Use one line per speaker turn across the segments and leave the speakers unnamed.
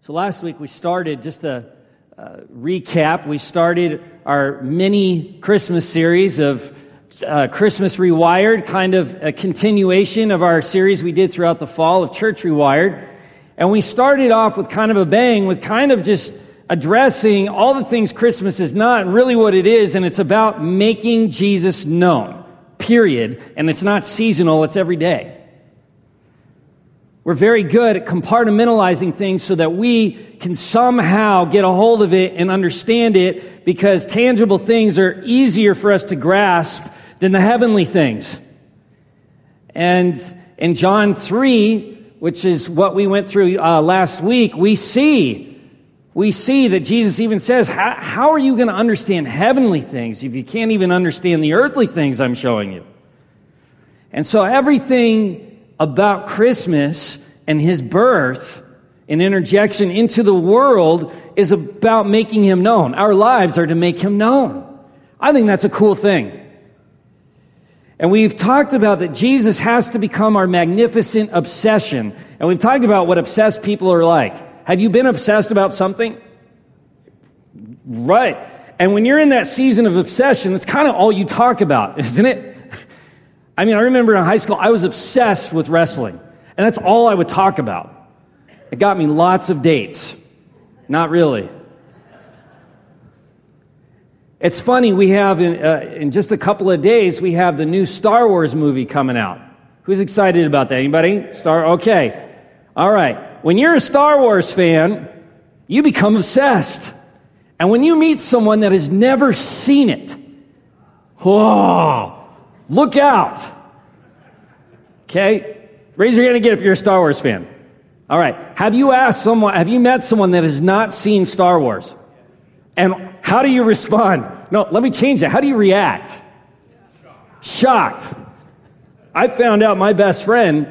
So last week we started, just a uh, recap, we started our mini Christmas series of uh, Christmas Rewired, kind of a continuation of our series we did throughout the fall of Church Rewired. And we started off with kind of a bang, with kind of just addressing all the things Christmas is not and really what it is, and it's about making Jesus known, period. And it's not seasonal, it's every day. We're very good at compartmentalizing things so that we can somehow get a hold of it and understand it because tangible things are easier for us to grasp than the heavenly things. And in John 3, which is what we went through uh, last week, we see, we see that Jesus even says, how, how are you going to understand heavenly things if you can't even understand the earthly things I'm showing you? And so everything about Christmas and his birth and interjection into the world is about making him known. Our lives are to make him known. I think that's a cool thing. And we've talked about that Jesus has to become our magnificent obsession. And we've talked about what obsessed people are like. Have you been obsessed about something? Right. And when you're in that season of obsession, that's kind of all you talk about, isn't it? I mean, I remember in high school, I was obsessed with wrestling, and that's all I would talk about. It got me lots of dates. Not really. It's funny, we have in, uh, in just a couple of days, we have the new Star Wars movie coming out. Who's excited about that? Anybody? Star, okay. All right. When you're a Star Wars fan, you become obsessed. And when you meet someone that has never seen it, oh, Look out. Okay? Raise your hand again if you're a Star Wars fan. All right. Have you asked someone, have you met someone that has not seen Star Wars? And how do you respond? No, let me change that. How do you react? Shocked. I found out my best friend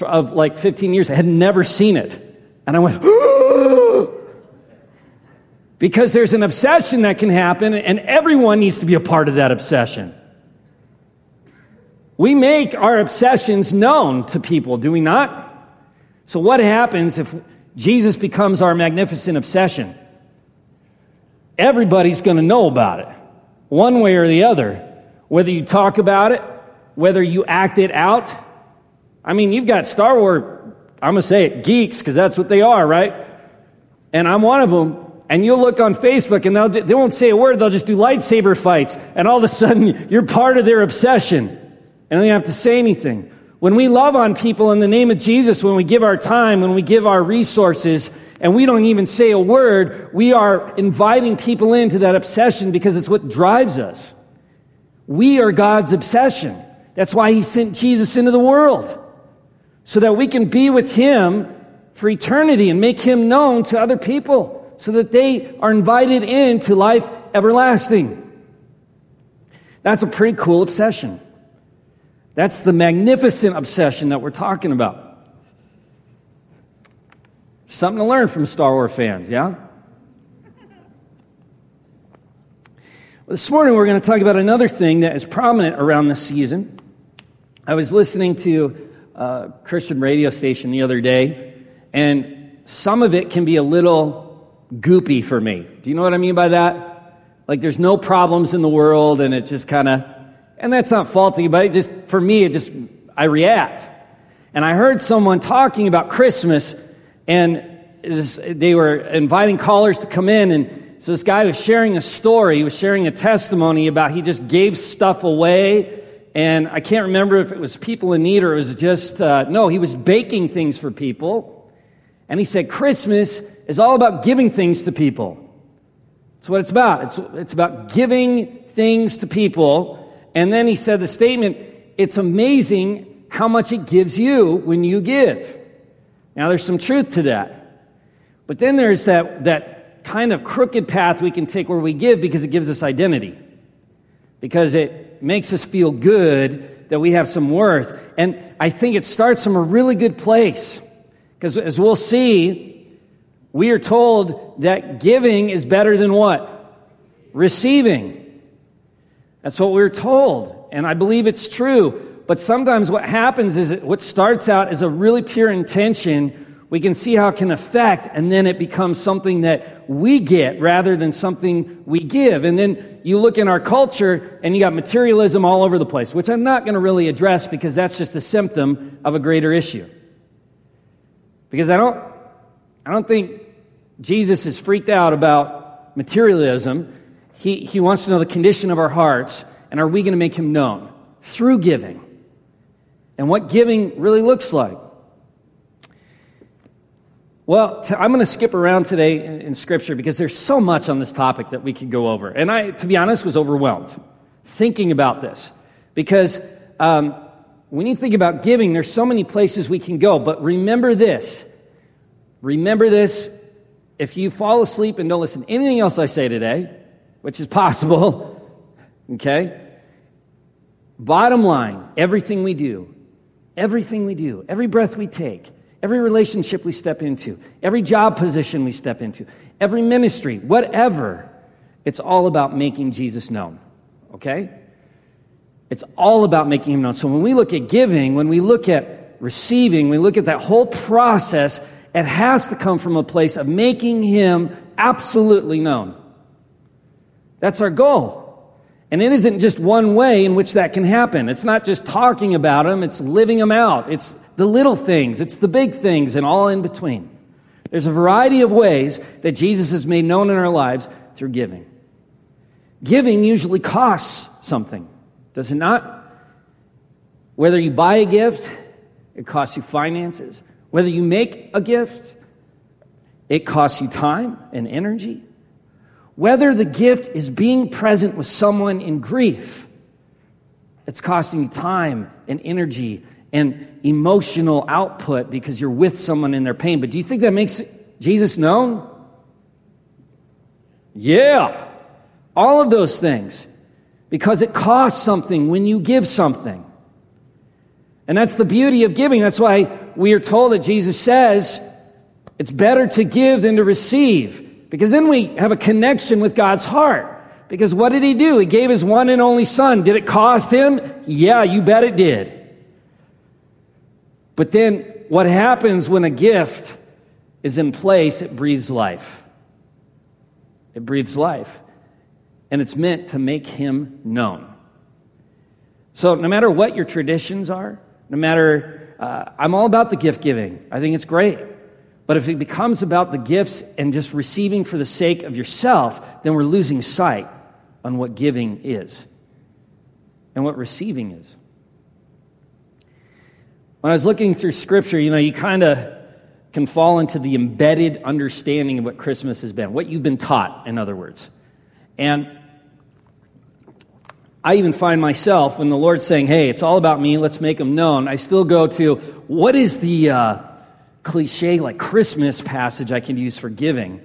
of like 15 years had never seen it. And I went, because there's an obsession that can happen, and everyone needs to be a part of that obsession. We make our obsessions known to people, do we not? So, what happens if Jesus becomes our magnificent obsession? Everybody's going to know about it, one way or the other. Whether you talk about it, whether you act it out. I mean, you've got Star Wars, I'm going to say it, geeks, because that's what they are, right? And I'm one of them. And you'll look on Facebook and they'll, they won't say a word, they'll just do lightsaber fights. And all of a sudden, you're part of their obsession and don't have to say anything. When we love on people in the name of Jesus, when we give our time, when we give our resources, and we don't even say a word, we are inviting people into that obsession because it's what drives us. We are God's obsession. That's why He sent Jesus into the world. So that we can be with Him for eternity and make Him known to other people so that they are invited into life everlasting. That's a pretty cool obsession. That's the magnificent obsession that we're talking about. Something to learn from Star Wars fans, yeah? This morning we're going to talk about another thing that is prominent around this season. I was listening to a Christian radio station the other day, and some of it can be a little goopy for me. Do you know what I mean by that? Like there's no problems in the world, and it's just kind of and that's not faulty, but just, for me, it just, I react. And I heard someone talking about Christmas, and they were inviting callers to come in, and so this guy was sharing a story, he was sharing a testimony about he just gave stuff away, and I can't remember if it was people in need or it was just, uh, no, he was baking things for people. And he said, Christmas is all about giving things to people. That's what it's about. It's, it's about giving things to people. And then he said the statement, it's amazing how much it gives you when you give. Now there's some truth to that. But then there's that, that kind of crooked path we can take where we give because it gives us identity. Because it makes us feel good that we have some worth. And I think it starts from a really good place. Because as we'll see, we are told that giving is better than what? Receiving. That's what we're told. And I believe it's true. But sometimes what happens is what starts out as a really pure intention, we can see how it can affect, and then it becomes something that we get rather than something we give. And then you look in our culture, and you got materialism all over the place, which I'm not going to really address because that's just a symptom of a greater issue. Because I don't, I don't think Jesus is freaked out about materialism. He, he wants to know the condition of our hearts, and are we going to make him known through giving? And what giving really looks like. Well, i I'm going to skip around today in, in, Scripture because there's so much on this topic that we could go over. And I, to be honest, was overwhelmed thinking about this because um, when you think about giving, there's so many places we can go. But remember this. Remember this. If you fall asleep and don't listen to anything else I say today, which is possible, okay? Bottom line, everything we do, everything we do, every breath we take, Every relationship we step into, every job position we step into, every ministry, whatever, it's all about making Jesus known. Okay? It's all about making him known. So when we look at giving, when we look at receiving, we look at that whole process, it has to come from a place of making him absolutely known. That's our goal. And it isn't just one way in which that can happen. It's not just talking about them, it's living them out. It's the little things, it's the big things, and all in between. There's a variety of ways that Jesus has made known in our lives through giving. Giving usually costs something, does it not? Whether you buy a gift, it costs you finances. Whether you make a gift, it costs you time and energy. Whether the gift is being present with someone in grief, it's costing you time and energy and emotional output because you're with someone in their pain. But do you think that makes Jesus known? Yeah. All of those things. Because it costs something when you give something. And that's the beauty of giving. That's why we are told that Jesus says it's better to give than to receive. Because then we have a connection with God's heart. Because what did he do? He gave his one and only son. Did it cost him? Yeah, you bet it did. But then what happens when a gift is in place? It breathes life. It breathes life. And it's meant to make him known. So no matter what your traditions are, no matter, uh, I'm all about the gift giving. I think it's great. But if it becomes about the gifts and just receiving for the sake of yourself, then we're losing sight on what giving is and what receiving is. When I was looking through scripture, you know, you kind of can fall into the embedded understanding of what Christmas has been, what you've been taught, in other words. And I even find myself, when the Lord's saying, hey, it's all about me, let's make them known, I still go to, what is the, uh, cliche like Christmas passage I can use for giving.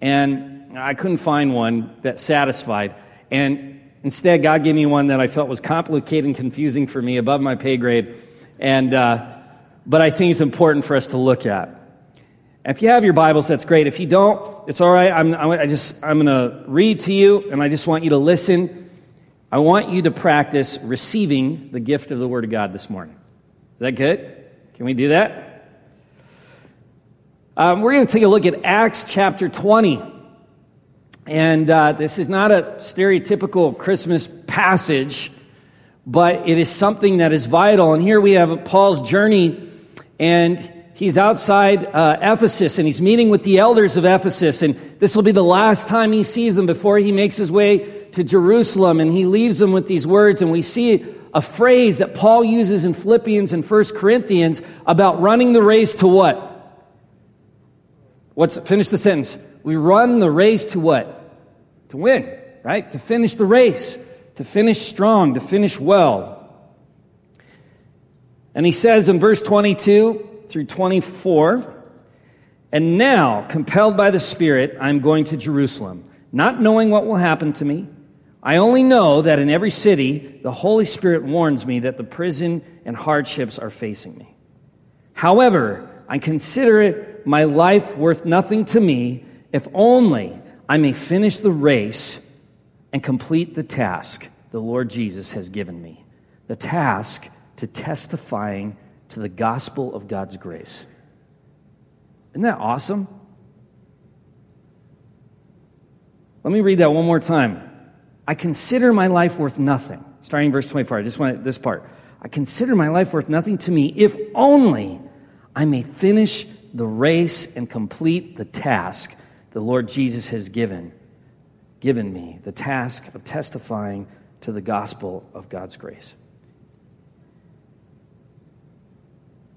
And I couldn't find one that satisfied. And instead, God gave me one that I felt was complicated and confusing for me, above my pay grade. And, uh, but I think it's important for us to look at. If you have your Bibles, that's great. If you don't, it's all right. I'm, I just, I'm going to read to you, and I just want you to listen. I want you to practice receiving the gift of the Word of God this morning. Is that good? Can we do that? Um, we're going to take a look at Acts chapter 20. And uh, this is not a stereotypical Christmas passage, but it is something that is vital. And here we have Paul's journey, and he's outside uh, Ephesus, and he's meeting with the elders of Ephesus. And this will be the last time he sees them before he makes his way to Jerusalem. And he leaves them with these words, and we see a phrase that Paul uses in Philippians and 1 Corinthians about running the race to what? What's finish the sentence? We run the race to what? To win, right? To finish the race, to finish strong, to finish well. And he says in verse 22 through 24, and now, compelled by the Spirit, I'm going to Jerusalem, not knowing what will happen to me. I only know that in every city, the Holy Spirit warns me that the prison and hardships are facing me. However, I consider it my life worth nothing to me if only I may finish the race and complete the task the Lord Jesus has given me the task to testifying to the gospel of God's grace. Isn't that awesome? Let me read that one more time. I consider my life worth nothing. Starting verse 24. I just want this part. I consider my life worth nothing to me if only I may finish the race and complete the task the Lord Jesus has given given me, the task of testifying to the gospel of God's grace.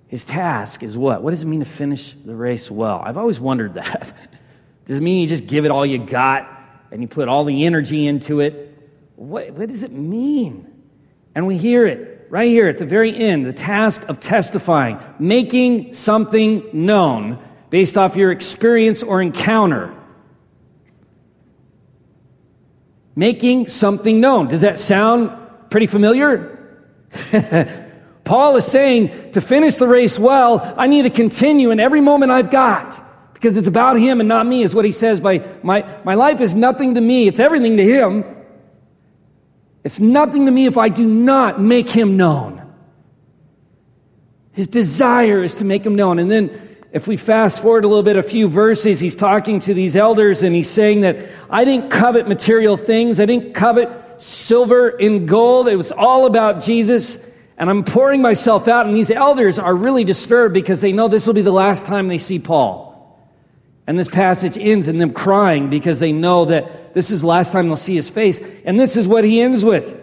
His task is what? What does it mean to finish the race well? I've always wondered that. does it mean you just give it all you got and you put all the energy into it? What, what does it mean? And we hear it right here at the very end the task of testifying, making something known based off your experience or encounter. Making something known. Does that sound pretty familiar? Paul is saying to finish the race well, I need to continue in every moment I've got because it's about him and not me, is what he says by my, my life is nothing to me, it's everything to him. It's nothing to me if I do not make him known. His desire is to make him known. And then, if we fast forward a little bit, a few verses, he's talking to these elders and he's saying that I didn't covet material things. I didn't covet silver and gold. It was all about Jesus. And I'm pouring myself out. And these elders are really disturbed because they know this will be the last time they see Paul. And this passage ends in them crying because they know that this is the last time they'll see his face. And this is what he ends with.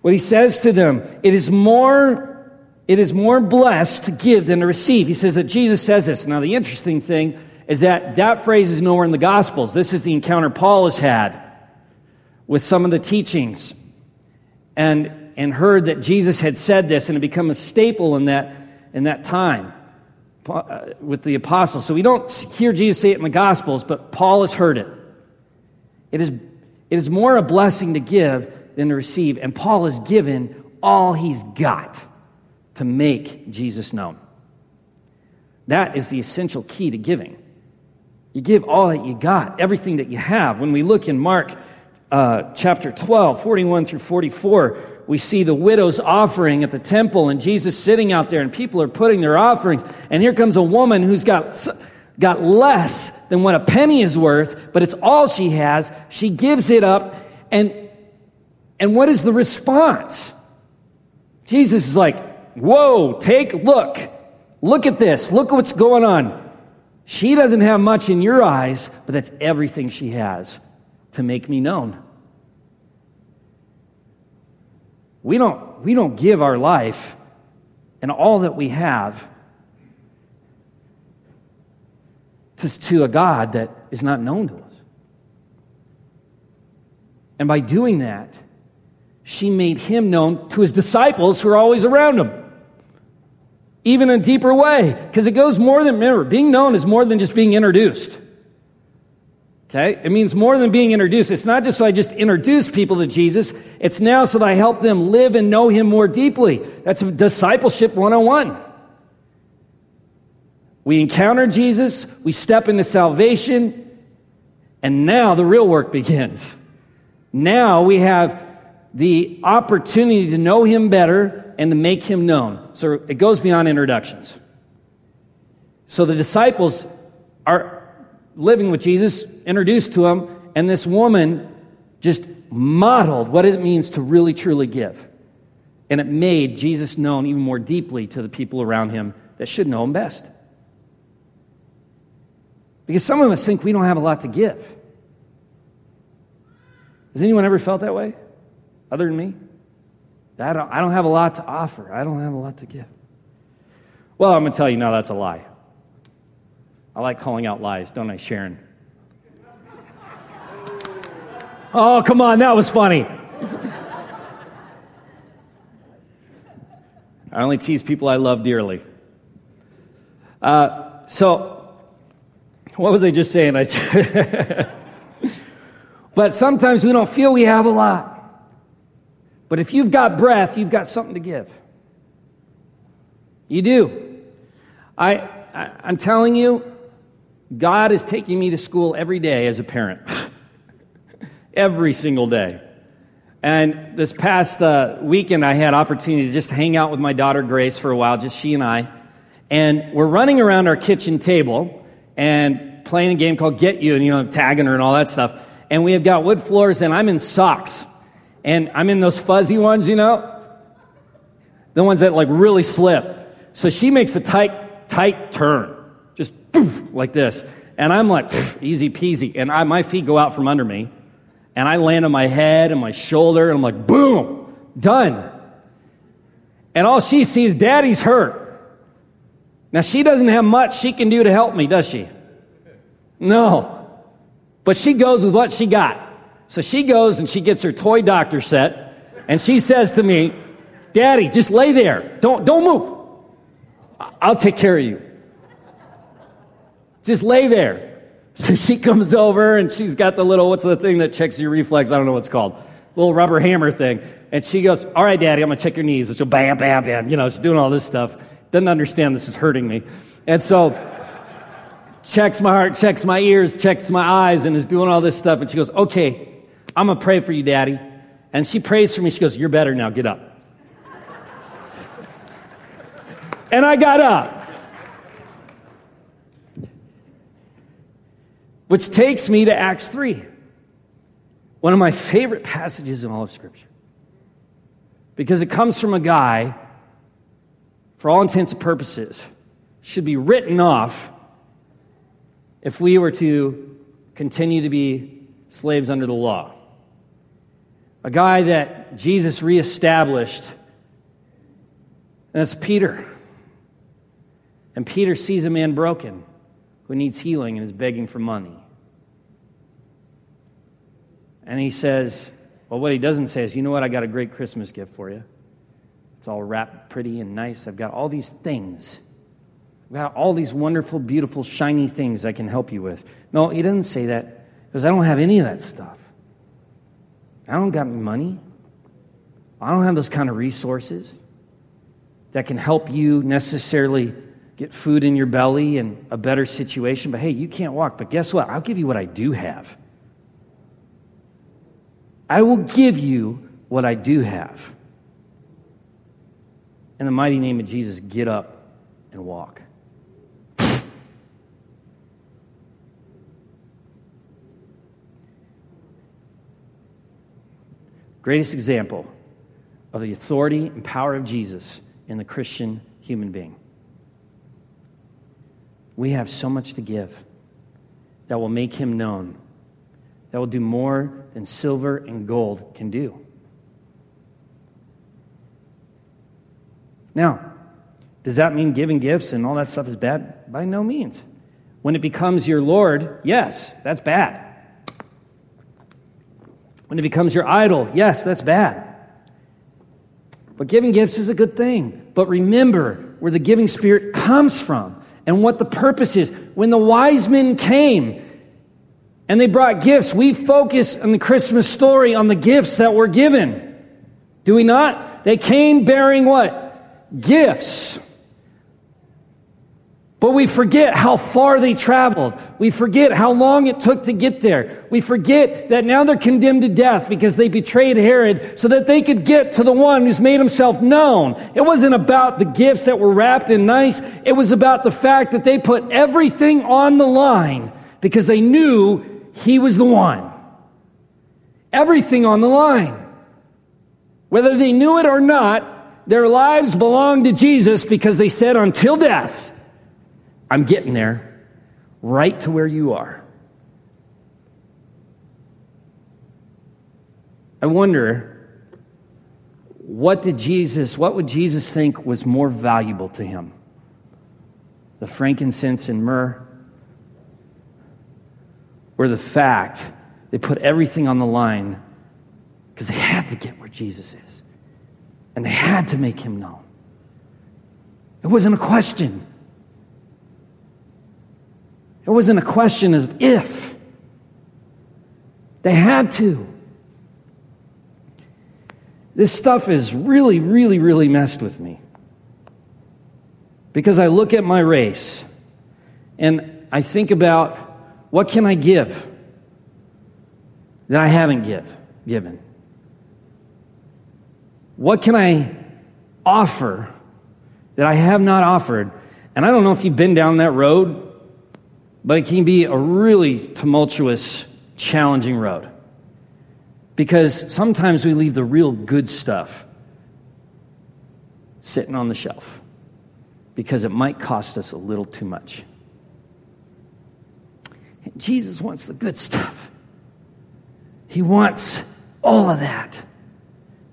What he says to them, it is more, it is more blessed to give than to receive. He says that Jesus says this. Now, the interesting thing is that that phrase is nowhere in the Gospels. This is the encounter Paul has had with some of the teachings and, and heard that Jesus had said this and it become a staple in that, in that time. Uh, with the apostles. So we don't hear Jesus say it in the Gospels, but Paul has heard it. It is, it is more a blessing to give than to receive, and Paul has given all he's got to make Jesus known. That is the essential key to giving. You give all that you got, everything that you have. When we look in Mark uh, chapter 12, 41 through 44, we see the widow's offering at the temple and Jesus sitting out there and people are putting their offerings. And here comes a woman who's got, got less than what a penny is worth, but it's all she has. She gives it up. And, and what is the response? Jesus is like, whoa, take, look, look at this. Look at what's going on. She doesn't have much in your eyes, but that's everything she has to make me known. We don't, we don't give our life and all that we have to, to a God that is not known to us. And by doing that, she made him known to his disciples who are always around him. Even in a deeper way. Because it goes more than, remember, being known is more than just being introduced. Okay? It means more than being introduced. It's not just so I just introduce people to Jesus. It's now so that I help them live and know Him more deeply. That's discipleship 101. We encounter Jesus, we step into salvation, and now the real work begins. Now we have the opportunity to know Him better and to make Him known. So it goes beyond introductions. So the disciples are living with Jesus, introduced to him, and this woman just modeled what it means to really truly give. And it made Jesus known even more deeply to the people around him that should know him best. Because some of us think we don't have a lot to give. Has anyone ever felt that way? Other than me? I don't, I don't have a lot to offer. I don't have a lot to give. Well, I'm going to tell you now that's a lie. I like calling out lies, don't I, Sharon? Oh, come on, that was funny. I only tease people I love dearly. Uh, so, what was I just saying? I but sometimes we don't feel we have a lot. But if you've got breath, you've got something to give. You do. I, I I'm telling you, God is taking me to school every day as a parent, every single day. And this past uh, weekend, I had opportunity to just hang out with my daughter Grace for a while, just she and I. And we're running around our kitchen table and playing a game called Get You and, you know, tagging her and all that stuff. And we have got wood floors and I'm in socks. And I'm in those fuzzy ones, you know? The ones that like really slip. So she makes a tight, tight turn. Just poof, like this. And I'm like, easy peasy. And I, my feet go out from under me. And I land on my head and my shoulder. And I'm like, boom, done. And all she sees, daddy's hurt. Now, she doesn't have much she can do to help me, does she? No. But she goes with what she got. So she goes and she gets her toy doctor set, and she says to me, Daddy, just lay there. Don't, don't move. I'll take care of you. Just lay there. So she comes over and she's got the little, what's the thing that checks your reflex? I don't know what's called. Little rubber hammer thing. And she goes, All right, daddy, I'm going to check your knees. And she'll bam, bam, bam. You know, she's doing all this stuff. Doesn't understand this is hurting me. And so checks my heart, checks my ears, checks my eyes, and is doing all this stuff. And she goes, Okay, I'm going to pray for you, daddy. And she prays for me. She goes, You're better now. Get up. and I got up. Which takes me to Acts 3, one of my favorite passages in all of Scripture. Because it comes from a guy, for all intents and purposes, should be written off if we were to continue to be slaves under the law. A guy that Jesus reestablished, and that's Peter. And Peter sees a man broken who needs healing and is begging for money. And he says, Well, what he doesn't say is, You know what? I got a great Christmas gift for you. It's all wrapped pretty and nice. I've got all these things. I've got all these wonderful, beautiful, shiny things I can help you with. No, he doesn't say that because I don't have any of that stuff. I don't got money. I don't have those kind of resources that can help you necessarily get food in your belly and a better situation. But hey, you can't walk. But guess what? I'll give you what I do have. I will give you what I do have. In the mighty name of Jesus, get up and walk. Greatest example of the authority and power of Jesus in the Christian human being. We have so much to give that will make him known, that will do more than silver and gold can do. Now, does that mean giving gifts and all that stuff is bad? By no means. When it becomes your Lord, yes, that's bad. When it becomes your idol, yes, that's bad. But giving gifts is a good thing. But remember where the giving spirit comes from and what the purpose is. When the wise men came and they brought gifts, we focus on the Christmas story on the gifts that were given. Do we not? They came bearing what? Gifts. But we forget how far they traveled. We forget how long it took to get there. We forget that now they're condemned to death because they betrayed Herod so that they could get to the one who's made himself known. It wasn't about the gifts that were wrapped in nice. It was about the fact that they put everything on the line because they knew he was the one. Everything on the line. Whether they knew it or not, their lives belonged to Jesus because they said until death, I'm getting there, right to where you are. I wonder what did Jesus, what would Jesus think was more valuable to him? The frankincense and myrrh? Or the fact they put everything on the line because they had to get where Jesus is. And they had to make him known. It wasn't a question. It wasn't a question of if. They had to. This stuff is really, really, really messed with me. Because I look at my race and I think about what can I give that I haven't give, given? What can I offer that I have not offered And I don't know if you've been down that road, but it can be a really tumultuous, challenging road. Because sometimes we leave the real good stuff sitting on the shelf because it might cost us a little too much. And Jesus wants the good stuff, He wants all of that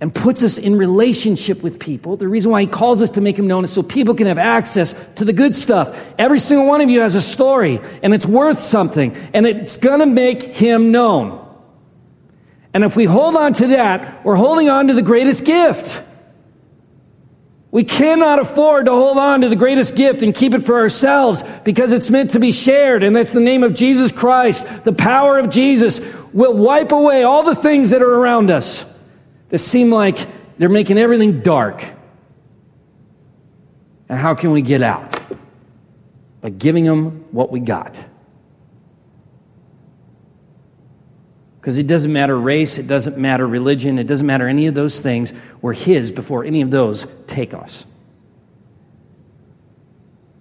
and puts us in relationship with people. The reason why he calls us to make him known is so people can have access to the good stuff. Every single one of you has a story and it's worth something and it's going to make him known. And if we hold on to that, we're holding on to the greatest gift. We cannot afford to hold on to the greatest gift and keep it for ourselves because it's meant to be shared. And that's the name of Jesus Christ. The power of Jesus will wipe away all the things that are around us that seem like they're making everything dark. And how can we get out? By giving them what we got. Because it doesn't matter race, it doesn't matter religion, it doesn't matter any of those things. We're His before any of those take us.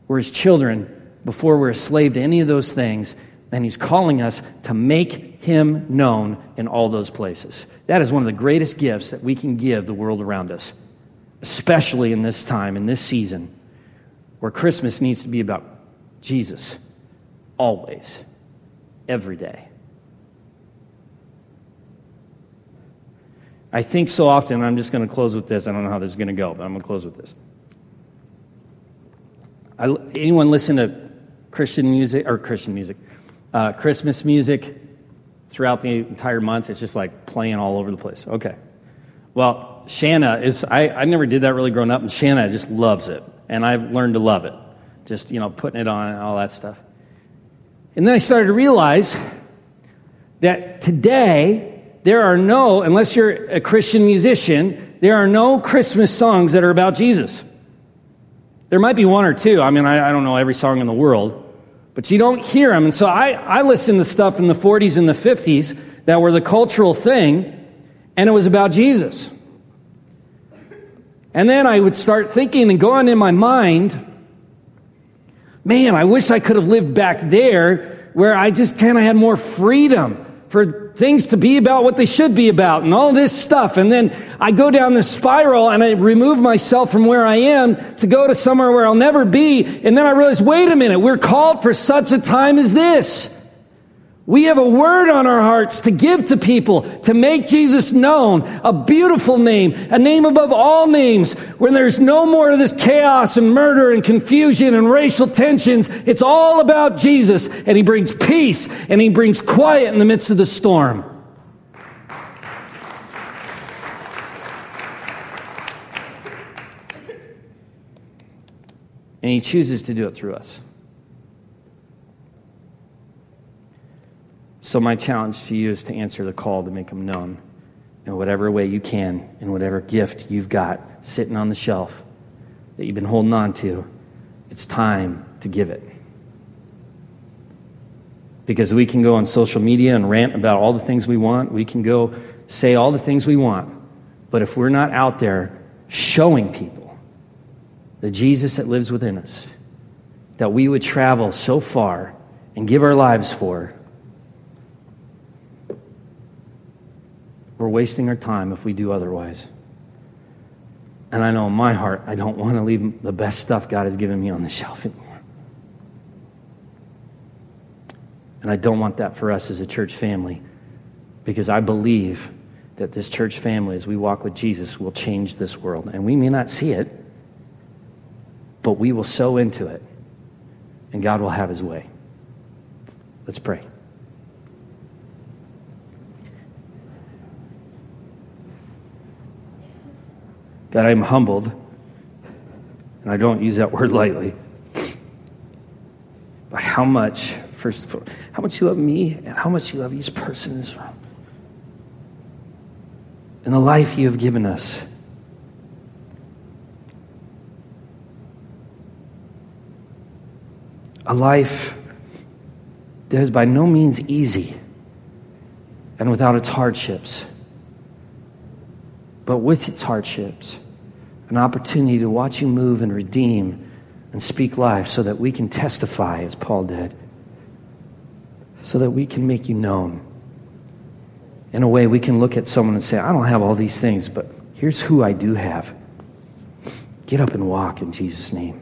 We're His children before we're a slave to any of those things. And He's calling us to make Him known in all those places. That is one of the greatest gifts that we can give the world around us, especially in this time, in this season, where Christmas needs to be about Jesus always, every day. I think so often, I'm just going to close with this. I don't know how this is going to go, but I'm going to close with this. I, anyone listen to Christian music or Christian music, uh, Christmas music throughout the entire month? It's just like playing all over the place. Okay. Well, Shanna is, I, I never did that really growing up, and Shanna just loves it. And I've learned to love it. Just, you know, putting it on and all that stuff. And then I started to realize that today, there are no, unless you're a Christian musician, there are no Christmas songs that are about Jesus. There might be one or two. I mean, I, I don't know every song in the world, but you don't hear them. And so I, I listened to stuff in the 40s and the 50s that were the cultural thing, and it was about Jesus. And then I would start thinking and going in my mind, man, I wish I could have lived back there where I just kind of had more freedom for things to be about what they should be about and all this stuff. And then I go down this spiral and I remove myself from where I am to go to somewhere where I'll never be. And then I realize, wait a minute, we're called for such a time as this. We have a word on our hearts to give to people, to make Jesus known, a beautiful name, a name above all names, when there's no more of this chaos and murder and confusion and racial tensions. It's all about Jesus, and He brings peace and He brings quiet in the midst of the storm. And He chooses to do it through us. So, my challenge to you is to answer the call to make them known in whatever way you can, in whatever gift you've got sitting on the shelf that you've been holding on to. It's time to give it. Because we can go on social media and rant about all the things we want, we can go say all the things we want, but if we're not out there showing people the Jesus that lives within us, that we would travel so far and give our lives for, We're wasting our time if we do otherwise. And I know in my heart, I don't want to leave the best stuff God has given me on the shelf anymore. And I don't want that for us as a church family because I believe that this church family, as we walk with Jesus, will change this world. And we may not see it, but we will sow into it, and God will have his way. Let's pray. God, I'm humbled, and I don't use that word lightly, by how much, first of all, how much you love me and how much you love each person in this room. And the life you have given us. A life that is by no means easy and without its hardships but with its hardships, an opportunity to watch you move and redeem and speak life so that we can testify as Paul did, so that we can make you known. In a way, we can look at someone and say, I don't have all these things, but here's who I do have. Get up and walk in Jesus' name.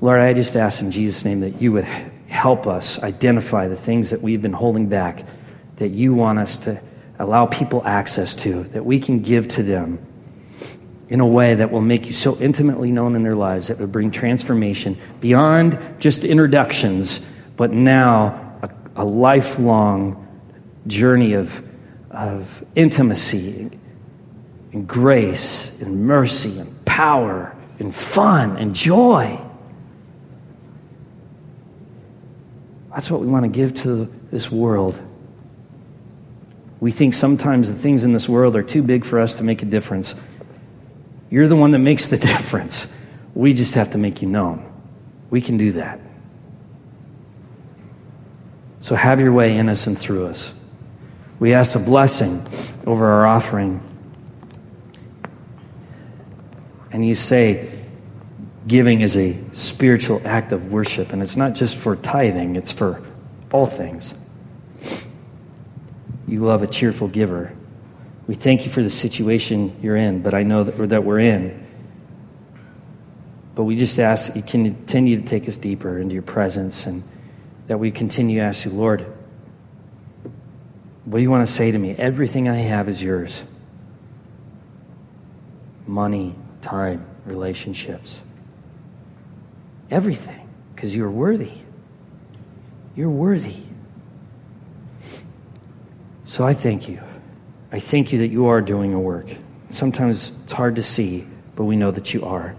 Lord, I just ask in Jesus' name that you would help us identify the things that we've been holding back, that you want us to allow people access to, that we can give to them in a way that will make you so intimately known in their lives that would bring transformation beyond just introductions, but now a, a lifelong journey of, of intimacy and grace and mercy and power and fun and joy. That's what we want to give to this world. We think sometimes the things in this world are too big for us to make a difference. You're the one that makes the difference. We just have to make you known. We can do that. So have your way in us and through us. We ask a blessing over our offering. And you say, giving is a spiritual act of worship, and it's not just for tithing, it's for all things. You love a cheerful giver. We thank you for the situation you're in, but I know that, that we're in. But we just ask you continue to take us deeper into your presence and that we continue to ask you, Lord, what do you want to say to me? Everything I have is yours money, time, relationships. Everything, because you're worthy. You're worthy. So I thank you. I thank you that you are doing a work. Sometimes it's hard to see, but we know that you are.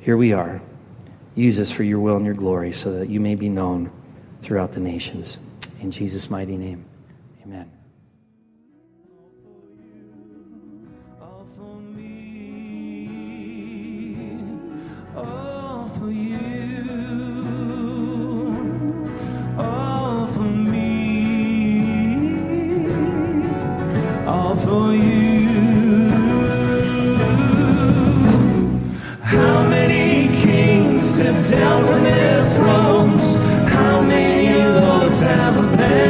Here we are. Use us for your will and your glory so that you may be known throughout the nations. In Jesus' mighty name, amen.
down their thrones. How many lords have their